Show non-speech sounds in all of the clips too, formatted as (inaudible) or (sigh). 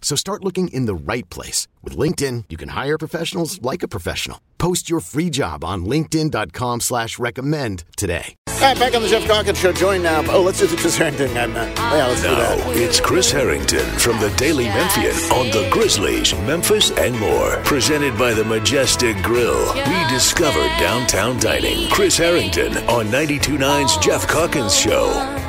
So start looking in the right place. With LinkedIn, you can hire professionals like a professional. Post your free job on linkedin.com slash recommend today. All right, back on the Geoff Calkins Show. Join now. Oh, let's do the Chris Herrington uh, guy, Matt. Yeah, let's do Now, that. it's Chris Herrington from the Daily Memphian on the Grizzlies, Memphis, and more. Presented by the Majestic Grill. Rediscover downtown dining. Chris Herrington on 92.9's Geoff Calkins Show.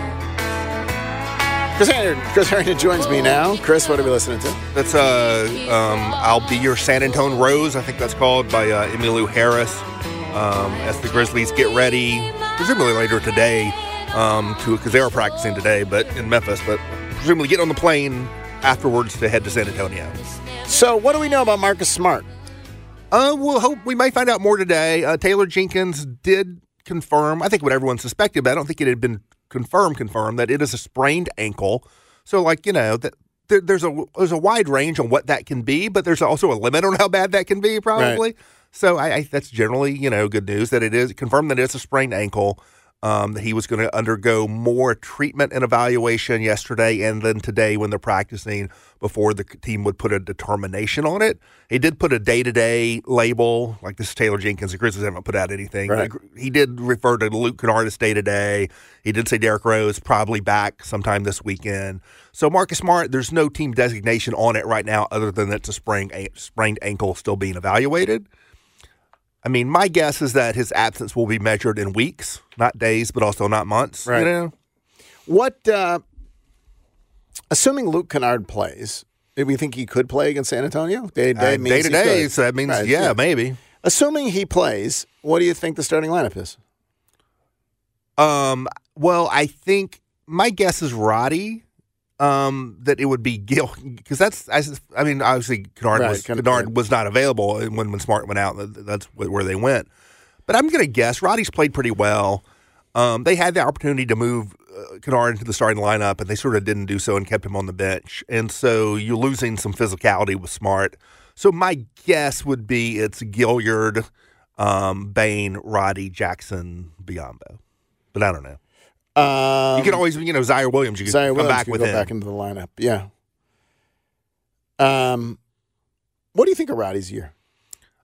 Chris Herrington, Chris Herrington joins me now. Chris, what are we listening to? That's uh, um, "I'll Be Your San Antone Rose." I think that's called by uh, Emmylou Harris. Um, as the Grizzlies get ready, presumably later today, um, to because they are practicing today, but in Memphis, but presumably get on the plane afterwards to head to San Antonio. So, what do we know about Marcus Smart? Uh, we'll hope we might find out more today. Uh, Taylor Jenkins did confirm, I think what everyone suspected, but I don't think it had been confirmed, confirm that it is a sprained ankle. So, like, you know, that there, there's a there's a wide range on what that can be, but there's also a limit on how bad that can be, probably. So, I, I that's generally, you know, good news that it is confirmed that it's a sprained ankle. Um, that he was going to undergo more treatment and evaluation yesterday and then today when they're practicing before the team would put a determination on it. He did put a day to day label, like this is Taylor Jenkins. The Grizzlies haven't put out anything. Right. He did refer to Luke Kennard day to day. He did say Derrick Rose probably back sometime this weekend. So Marcus Smart, there's no team designation on it right now other than that it's a sprained, sprained ankle still being evaluated. I mean, my guess is that his absence will be measured in weeks, not days, but also not months. Right. You know? What, uh, assuming Luke Kennard plays, do we think he could play against San Antonio? Day to day Uh, means day to day, so that means Right, yeah, maybe. Assuming he plays, what do you think the starting lineup is? Um, well, I think my guess is Roddy. Um, that it would be Gil because that's I mean obviously Kennard Right, was Ken- Kennard right. was not available when when Smart went out. That's where they went. But I'm gonna guess Roddy's played pretty well. Um, they had the opportunity to move uh, Kennard into the starting lineup, and they sort of didn't do so and kept him on the bench. And so you're losing some physicality with Smart. So my guess would be it's Gilliard, um, Bane, Roddy, Jackson, Biyombo. But I don't know. Um, You can always, you know, Ziaire Williams. You can Ziaire come Williams back could with go him. back into the lineup. Yeah. Um, what do you think of Roddy's year?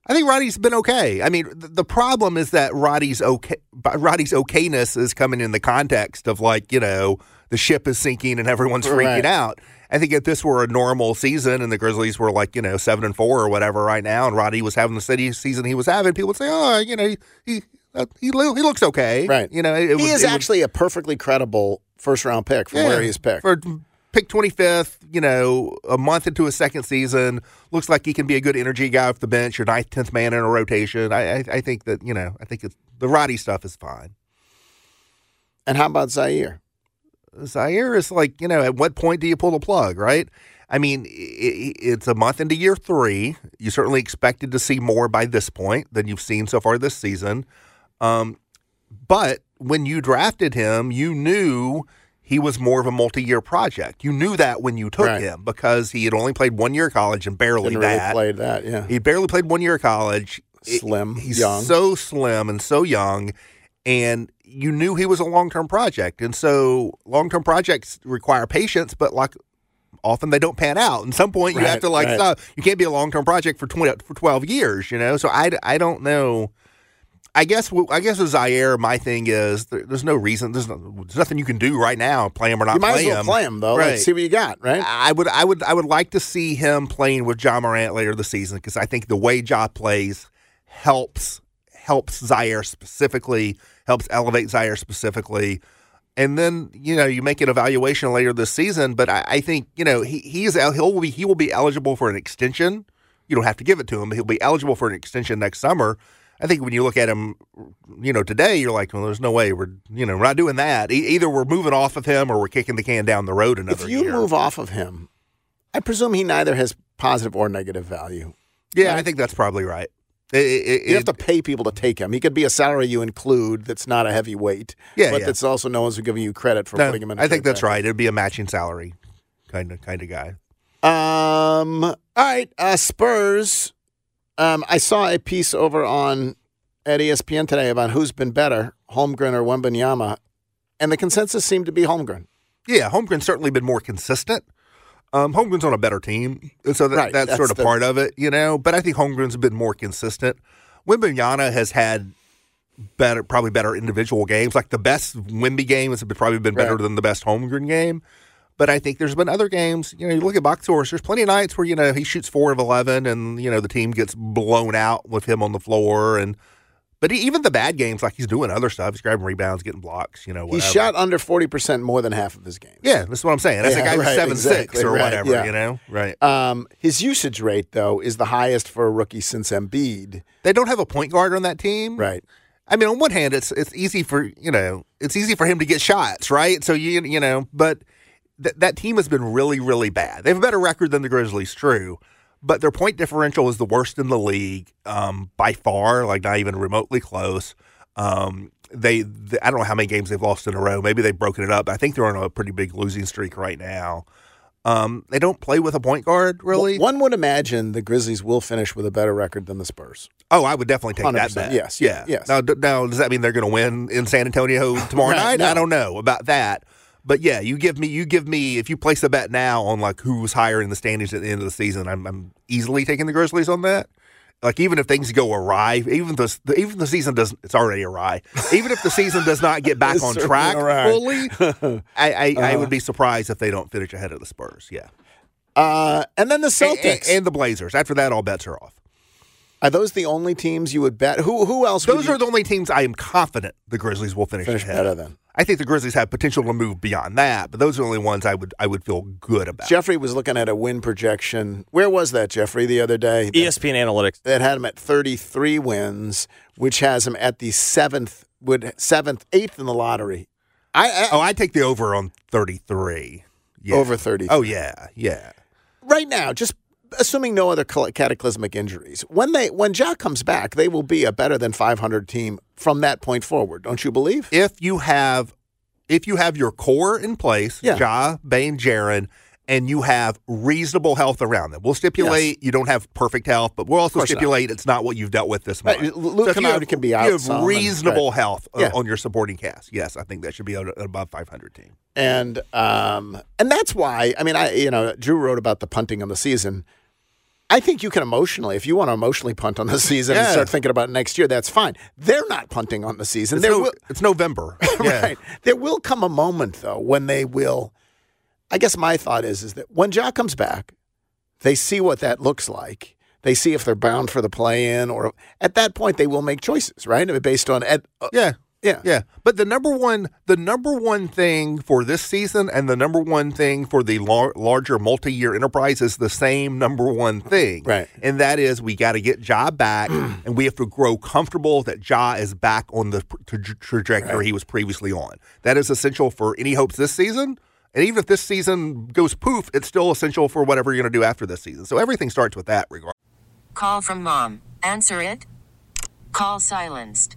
I think Roddy's been okay. I mean, th- the problem is that Roddy's okay. Roddy's okayness is coming in the context of like, you know, the ship is sinking and everyone's freaking Right. out. I think if this were a normal season and the Grizzlies were like, you know, seven and four or whatever right now, and Roddy was having the city season he was having, people would say, oh, you know, he uh, he, lo- he looks okay, Right. You know, it, he would- is it would- actually a perfectly credible first round pick from where he's picked. For pick 25th, you know, a month into his second season, looks like he can be a good energy guy off the bench, your ninth, 10th man in a rotation. I, I, I think that, you know, I think it's, the Roddy stuff is fine. and how about Ziaire? Ziaire is like, you know, at what point do you pull the plug, right? I mean, it's a month into year three. You certainly expected to see more by this point than you've seen so far this season. Um, but when you drafted him, you knew he was more of a multi-year project. You knew that when you took Right. him because he had only played one year of college and barely Didn't really that. played that. Yeah. He barely played one year of college. It- Slim, he's young. so slim and so young, and you knew he was a long term project. And so long term projects require patience, but like often they don't pan out. And some point you have to like right. stop. You can't be a long term project for twenty for twelve years. You know. So I, I don't know. I guess I guess with Ziaire, my thing is there, there's no reason. There's, no, there's nothing you can do right now. Play him or not You might play as well him. play him though. Right. Let's see what you got. Right. I would, I would, I would like to see him playing with Ja Morant later this season because I think the way Ja plays helps helps Ziaire specifically helps elevate Ziaire specifically. And then you know you make an evaluation later this season, but I, I think you know he he is he'll be he will be eligible for an extension. You don't have to give it to him, but he'll be eligible for an extension next summer. I think when you look at him, you know, today you're like, well, there's no way we're, you know, we're not doing that. E- either we're moving off of him or we're kicking the can down the road another If you year. move off of him, I presume he neither has positive or negative value. yeah, I think that's probably right. It- it- You have to pay people to take him. He could be a salary you include that's not a heavy weight. Yeah, but yeah. that's also no one's giving you credit for no, putting him in. a I think that's right. It'd be a matching salary kind of kind of guy. Um. All right. Uh, Spurs. Um. I saw a piece over on at ESPN today about who's been better, Holmgren or Wembanyama, and the consensus seemed to be Holmgren. Yeah, Holmgren's certainly been more consistent. Um, Holmgren's on a better team, and so that, Right, that's, that's sort of the- part of it, you know. But I think Holmgren's been more consistent. Wembanyama has had better, probably better individual games. Like the best Wemby game has probably been better Right. than the best Holmgren game. But I think there's been other games. You know, you look at box scores. There's plenty of nights where you know he shoots four of eleven, and you know the team gets blown out with him on the floor. And but he, even the bad games, like he's doing other stuff. He's grabbing rebounds, getting blocks. You know, He shot under forty percent more than half of his games. Yeah, that's what I'm saying. That's Yeah, a guy who's right, seven six or right, whatever. yeah. You know, right? Um, his usage rate though is the highest for a rookie since Embiid. They don't have a point guard on that team, Right. I mean, on one hand, it's it's easy for you know it's easy for him to get shots, right? So you you know, but th- that team has been really really bad. They have a better record than the Grizzlies, true, but their point differential is the worst in the league um, by far, like not even remotely close. Um, they, th I don't know how many games they've lost in a row. Maybe they've broken it up. I think they're on a pretty big losing streak right now. Um, they don't play with a point guard really. One would imagine the Grizzlies will finish with a better record than the Spurs. Oh, I would definitely take that 100%. bet. Yes, yeah, yes. Now, d- now, does that mean they're going to win in San Antonio (sighs) tomorrow Right, night? no. I don't know about that. But yeah, you give me, you give me, if you place a bet now on like who's higher in the standings at the end of the season, I'm, I'm easily taking the Grizzlies on that. Like even if things go awry, even the even the season doesn't, it's already awry. Even if the season does not get back on track awry. fully, (laughs) I, I, I Uh-huh. would be surprised if they don't finish ahead of the Spurs. Yeah, Uh, and then the and, Celtics. and the Blazers. After that, all bets are off. are those the only teams you would bet? Who who else? would Those you are the only teams I am confident the Grizzlies will finish, finish ahead. better of. than? I think the Grizzlies have potential to move beyond that, but those are the only ones I would I would feel good about. Jeffrey was looking at a win projection. Where was that, Jeffrey, the other day? ESPN Analytics. That had him at 33 wins, which has him at the seventh, would seventh, eighth in the lottery. I, I oh, I take the over on thirty three. Yeah. over 30. Oh yeah, yeah. right now, just assuming no other cataclysmic injuries, when they when Ja comes back, they will be a better than 500 team from that point forward. Don't you believe? If you have if you have your core in place, Yeah. Ja, Bane, Jaren, and you have reasonable health around them. We'll stipulate you don't have perfect health, but we'll also course not. stipulate it's not what you've dealt with this Right, month. Luke So you have- can be out You have some and- reasonable right. health uh, Yeah. on your supporting cast. Yes, I think that should be an above 500 team. and um, and that's why I mean I you know Drew wrote about the punting on the season. I think you can emotionally, if you want to emotionally punt on the (laughs) season and start thinking about next year, that's fine. They're not punting on the season. It's, no- will, it's November. (laughs) Yeah. right. There will come a moment though when they will. I guess my thought is is that when Ja comes back, they see what that looks like. They see if they're bound for the play-in, or at that point they will make choices, right? Based on ed, uh, Yeah. Yeah, Yeah, but the number one, the number one thing for this season, and the number one thing for the lar- larger multi-year enterprise is the same number one thing, Right. And that is we got to get Ja back, (clears throat) and we have to grow comfortable that Ja is back on the tra- tra- trajectory he was previously on. That is essential for any hopes this season. And even if this season goes poof, it's still essential for whatever you're going to do after this season. So everything starts with that regard. Call from mom. Answer it. Call silenced.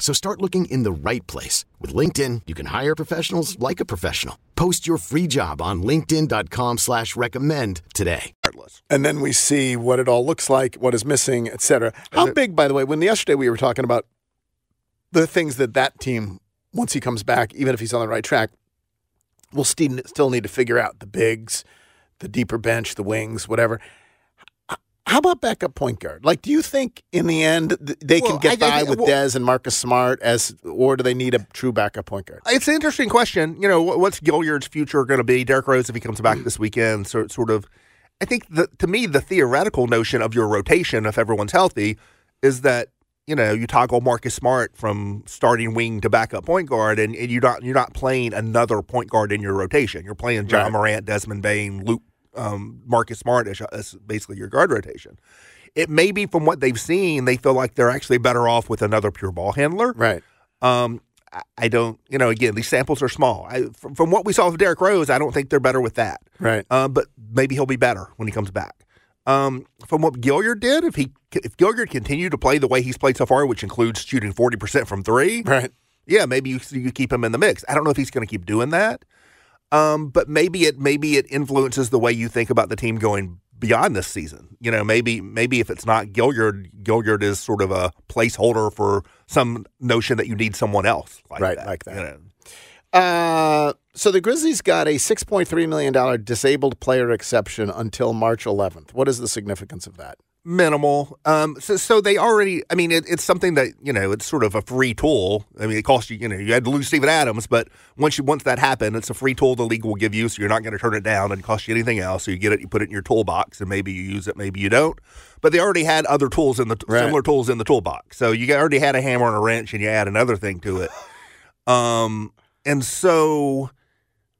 So start looking in the right place. With LinkedIn, you can hire professionals like a professional. Post your free job on linkedin.com slash recommend today. and then we see what it all looks like, what is missing, et cetera. How big, by the way, when yesterday we were talking about the things that that team, once he comes back, even if he's on the right track, will still still need to figure out the bigs, the deeper bench, the wings, whatever. How about backup point guard? Like, do you think in the end they Well, can get I by with well- Dez and Marcus Smart as, or do they need a true backup point guard? It's an interesting question. You know, what's Gilliard's future going to be? Derrick Rose, if he comes back mm. this weekend, so sort of. I think the, to me, the theoretical notion of your rotation, if everyone's healthy, is that you know you toggle Marcus Smart from starting wing to backup point guard, and, and you're not you're not playing another point guard in your rotation. You're playing Ja Right. Morant, Desmond Bane, Luke, um, Marcus Smart as, as basically your guard rotation. It may be from what they've seen, they feel like they're actually better off with another pure ball handler. Right. Um, I- I don't, you know, again, these samples are small. I, from, from what we saw of Derrick Rose, I don't think they're better with that. Right. Uh, but maybe he'll be better when he comes back. Um, from what Gilliard did, if he if Gilliard continued to play the way he's played so far, which includes shooting forty percent from three, Right. yeah, maybe you you keep him in the mix. I don't know if he's going to keep doing that, um, but maybe it maybe it influences the way you think about the team going beyond this season. You know, maybe maybe if it's not Gilliard, Gilliard is sort of a placeholder for some notion that you need someone else, like Right, that, like that. you know. Uh, so the Grizzlies got a $6.3 million disabled player exception until March 11th. What is the significance of that? Minimal. Um, so, so they already. I mean, it, it's something that you know. It's sort of a free tool. I mean, it costs you. You know, you had to lose Steven Adams, but once you once that happened, it's a free tool the league will give you. So you're not going to turn it down and cost you anything else. So you get it, you put it in your toolbox, and maybe you use it, maybe you don't. But they already had other tools in the Right. similar tools in the toolbox. So you already had a hammer and a wrench, and you add another thing to it. Um, and so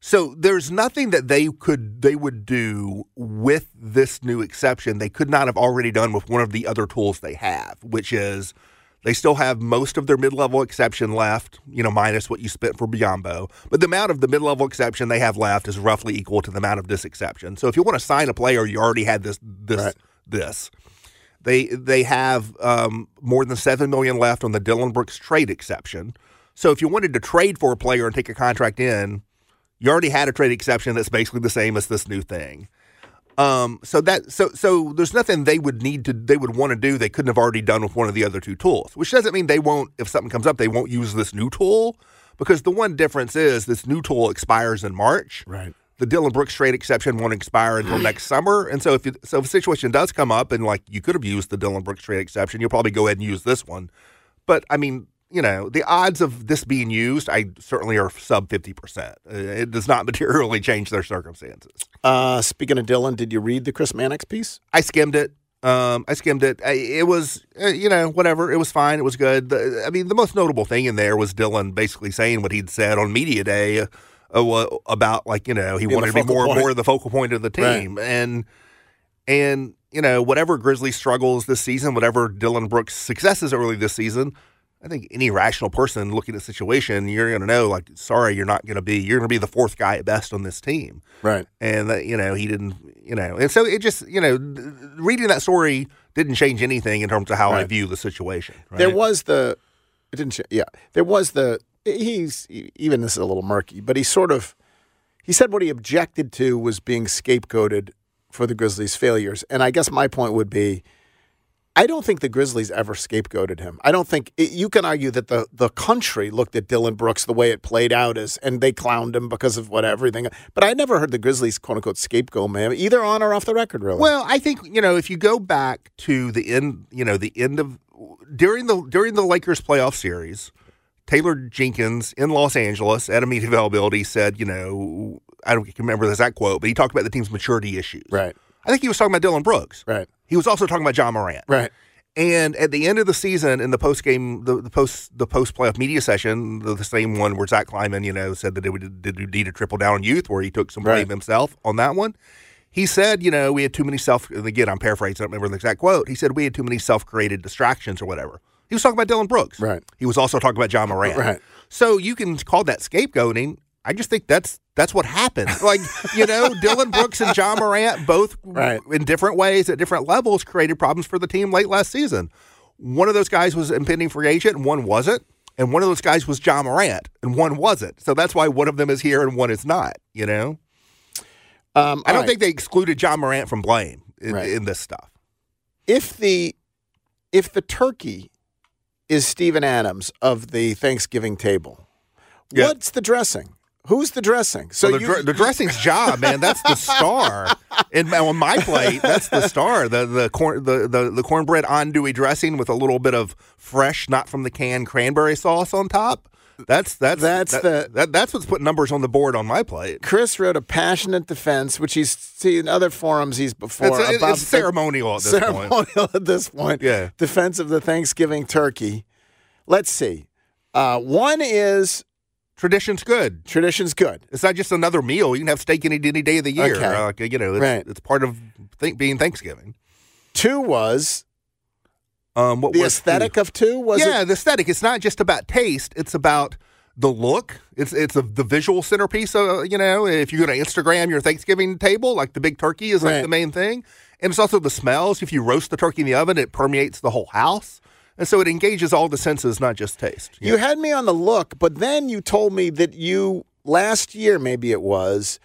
so there's nothing that they could they would do with this new exception they could not have already done with one of the other tools they have, which is they still have most of their mid-level exception left, you know, minus what you spent for Biyombo. But the amount of the mid-level exception they have left is roughly equal to the amount of this exception. So if you want to sign a player, you already had this this Right. this. They they have um, more than seven million left on the Dillon Brooks trade exception. So if you wanted to trade for a player and take a contract in, you already had a trade exception that's basically the same as this new thing. Um, so that so so there's nothing they would need to they would want to do they couldn't have already done with one of the other two tools. Which doesn't mean they won't if something comes up they won't use this new tool because the one difference is this new tool expires in March. Right. The Dillon Brooks trade exception won't expire until next summer, and so if you, so if a situation does come up and like you could have used the Dillon Brooks trade exception, you'll probably go ahead and use this one. But I mean, you know, the odds of this being used, I certainly are sub fifty percent. It does not (laughs) materially change their circumstances. Uh, speaking of Dillon, did you read the Chris Mannix piece? I skimmed it. Um, I skimmed it. I, it was, uh, you know, whatever. It was fine. It was good. The, I mean, the most notable thing in there was Dillon basically saying what he'd said on media day uh, about, like, you know, he wanted to be more point. more of the focal point of the team, and and you know, whatever Grizzlies struggles this season, whatever Dillon Brooks' successes early this season. I think any rational person looking at the situation, you're going to know, like, sorry, you're not going to be, you're going to be the fourth guy at best on this team Right. and that you know he didn't you know and so it just you know th- reading that story didn't change anything in terms of how I view the situation. Right? There was the, it didn't, yeah, there was the, he's, even this is a little murky, but he sort of, he said what he objected to was being scapegoated for the Grizzlies' failures. And I guess my point would be, I don't think the Grizzlies ever scapegoated him. I don't think it, you can argue that the the country looked at Dillon Brooks the way it played out as, and they clowned him because of what everything. But I never heard the Grizzlies quote unquote scapegoat him, either on or off the record. Really. Well, I think you know if you go back to the end, you know the end of during the during the Lakers playoff series, Taylor Jenkins in Los Angeles at a media availability said, you know, I don't remember the exact quote, but he talked about the team's maturity issues. right, I think he was talking about Dillon Brooks. right, He was also talking about Ja Morant. right, And at the end of the season, in the post game, the, the post the post playoff media session, the, the same one where Zach Kleiman, you know, said that it would did need to triple down on youth, where he took some blame Right. himself on that one. He said, you know, we had too many self. and Again, I'm paraphrasing. I don't remember the exact quote. He said we had too many self created distractions or whatever. He was talking about Dillon Brooks. Right. He was also talking about Ja Morant. Right. So you can call that scapegoating. I just think that's That's what happened. Like, you know, (laughs) Dillon Brooks and Ja Morant, both Right. in different ways at different levels, created problems for the team late last season. One of those guys was impending free agent and one wasn't. And one of those guys was Ja Morant and one wasn't. So that's why one of them is here and one is not, you know? Um, I don't right. think they excluded Ja Morant from blame in, Right. in this stuff. if the if the turkey is Steven Adams of the Thanksgiving table, Yeah. what's the dressing? Who's the dressing? So So the, you, dr- the dressing's job, man. That's the star. And on my plate, that's the star. The the corn the, the, the cornbread andouille dressing with a little bit of fresh, not from the can cranberry sauce on top. That's that's That's that- the- that, that's what's putting numbers on the board on my plate. Chris wrote a passionate defense, which he's seen in other forums he's before It's, about it's ceremonial at this point. ceremonial at this point. Yeah. defense of the Thanksgiving turkey. Let's see. Uh, one is Tradition's good. tradition's good. It's not just another meal. You can have steak any, any day of the year. Okay. Uh, you know, it's, Right. it's part of think, being Thanksgiving. Two was Um, what the aesthetic of two. Was yeah, it? the aesthetic. It's not just about taste. It's about the look. It's it's a, the visual centerpiece. Of, you know, if you go to Instagram your Thanksgiving table, like the big turkey is like Right. the main thing, and it's also the smells. If you roast the turkey in the oven, it permeates the whole house, and so it engages all the senses, not just taste. You had me on the look, but then you told me that you last year, maybe it was,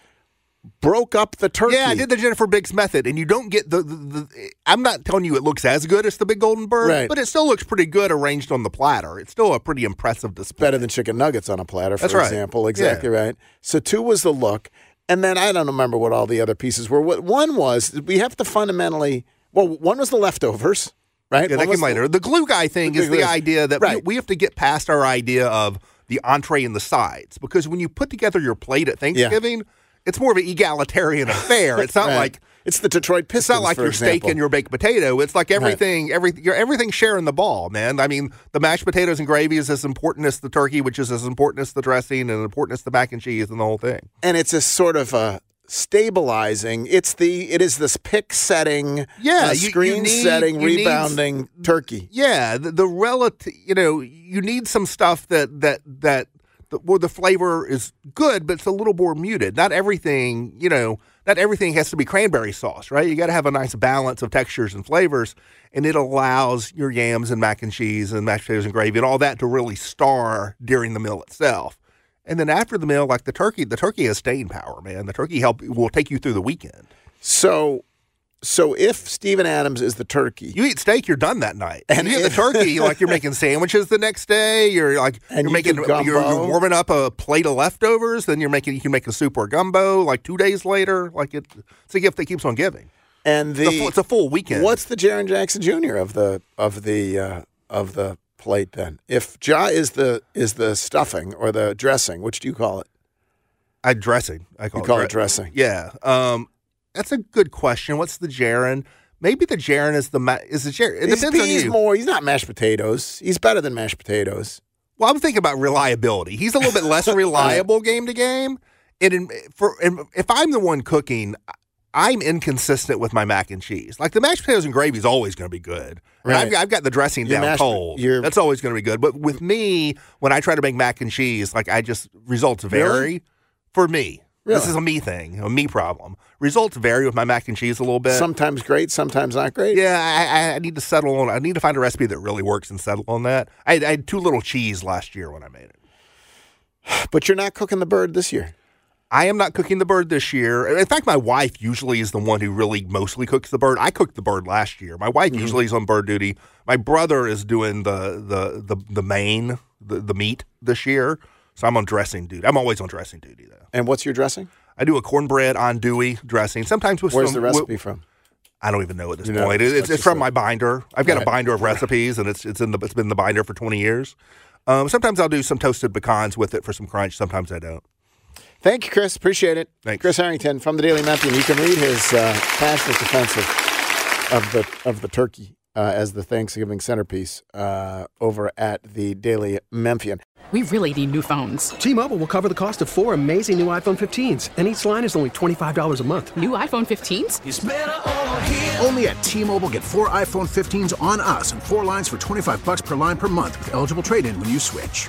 broke up the turkey. Yeah, I did the Jennifer Biggs method, and you don't get the, the, the. I'm not telling you it looks as good as the Big Golden Bird, Right. but it still looks pretty good arranged on the platter. It's still a pretty impressive display. better than chicken nuggets on a platter, for That's right. example. Exactly right. So two was the look, and then I don't remember what all the other pieces were. What one was, we have to fundamentally. Well, one was the leftovers, right? Yeah, that came later. The glue guy thing The is the idea that we, right. we have to get past our idea of the entree and the sides because when you put together your plate at Thanksgiving, it's more of an egalitarian affair. (laughs) It's not Right. like it's the Detroit Pistons. it's not like your example. steak and your baked potato. It's like everything, every you're everything sharing the ball, man. I mean, the mashed potatoes and gravy is as important as the turkey, which is as important as the dressing and important as the mac and cheese and the whole thing. and it's a sort of a stabilizing. It's the it is this pick setting, Yeah, uh, you- you need- setting, you need- rebounding turkey. Yeah, the, the relative, you know, you need some stuff that that that the, where the flavor is good, but it's a little more muted. Not everything, you know, not everything has to be cranberry sauce, right? You got to have a nice balance of textures and flavors, and it allows your yams and mac and cheese and mashed potatoes and gravy and all that to really star during the meal itself. And then after the meal, like the turkey, the turkey has staying power, man. The turkey help will take you through the weekend. So, so if Steven Adams is the turkey, You eat steak, you're done that night. And you eat the turkey, (laughs) like you're making sandwiches the next day. You're like you're you making you're, you're warming up a plate of leftovers. Then you're making you can make a soup or gumbo like two days later. Like it, it's a gift that keeps on giving. and It's a the full, it's a full weekend. What's the Jaren Jackson Jr. of the of the uh, of the plate then? If Ja is the is the stuffing or the dressing, which do you call it? I dressing? I call You it, call dre- it dressing. Yeah, um, that's a good question. What's the Jaren? Maybe the Jaren is the ma- is the Jaren. It He's, depends on he's you. more. He's not mashed potatoes. He's better than mashed potatoes. Well, I'm thinking about reliability. He's a little bit less (laughs) reliable game to game. And in, for and if I'm the one cooking, I'm inconsistent with my mac and cheese. Like the mashed potatoes and gravy is always going to be good. Right. I've, I've got the dressing Your down mashed- cold. That's always going to be good. But with me, when I try to make mac and cheese, like I just results vary Really? for me. This is a me thing, a me problem. Results vary with my mac and cheese a little bit. Sometimes great, sometimes not great. Yeah, I, I- I need to settle on. I need to find a recipe that really works and settle on that. I, I had too little cheese last year when I made it. (sighs) But you're not cooking the bird this year. I am not cooking the bird this year. In fact, my wife usually is the one who really mostly cooks the bird. I cooked the bird last year. My wife usually is on bird duty. My brother is doing the the the the main the, the meat this year. So I'm on dressing duty. I'm always on dressing duty though. And what's your dressing? I do a cornbread andouille dressing. Sometimes with Where's some, the recipe with- from? I don't even know at this You know, point. It- it's, it's from my binder. I've got Right. a binder of recipes, and it's it's in the it's been in the binder for 20 years. Um, sometimes I'll do some toasted pecans with it for some crunch. Sometimes I don't. Thank you, Chris. Appreciate it. Thanks. Chris Herrington from the Daily Memphian. You can read his uh, passionate defense of, of the of the turkey uh, as the Thanksgiving centerpiece uh, over at the Daily Memphian. We really need new phones. T-Mobile will cover the cost of four amazing new iPhone 15s, and each line is only $25 a month. New iPhone 15s? Only at T-Mobile get four iPhone 15s on us and four lines for 25 bucks per line per month with eligible trade-in when you switch.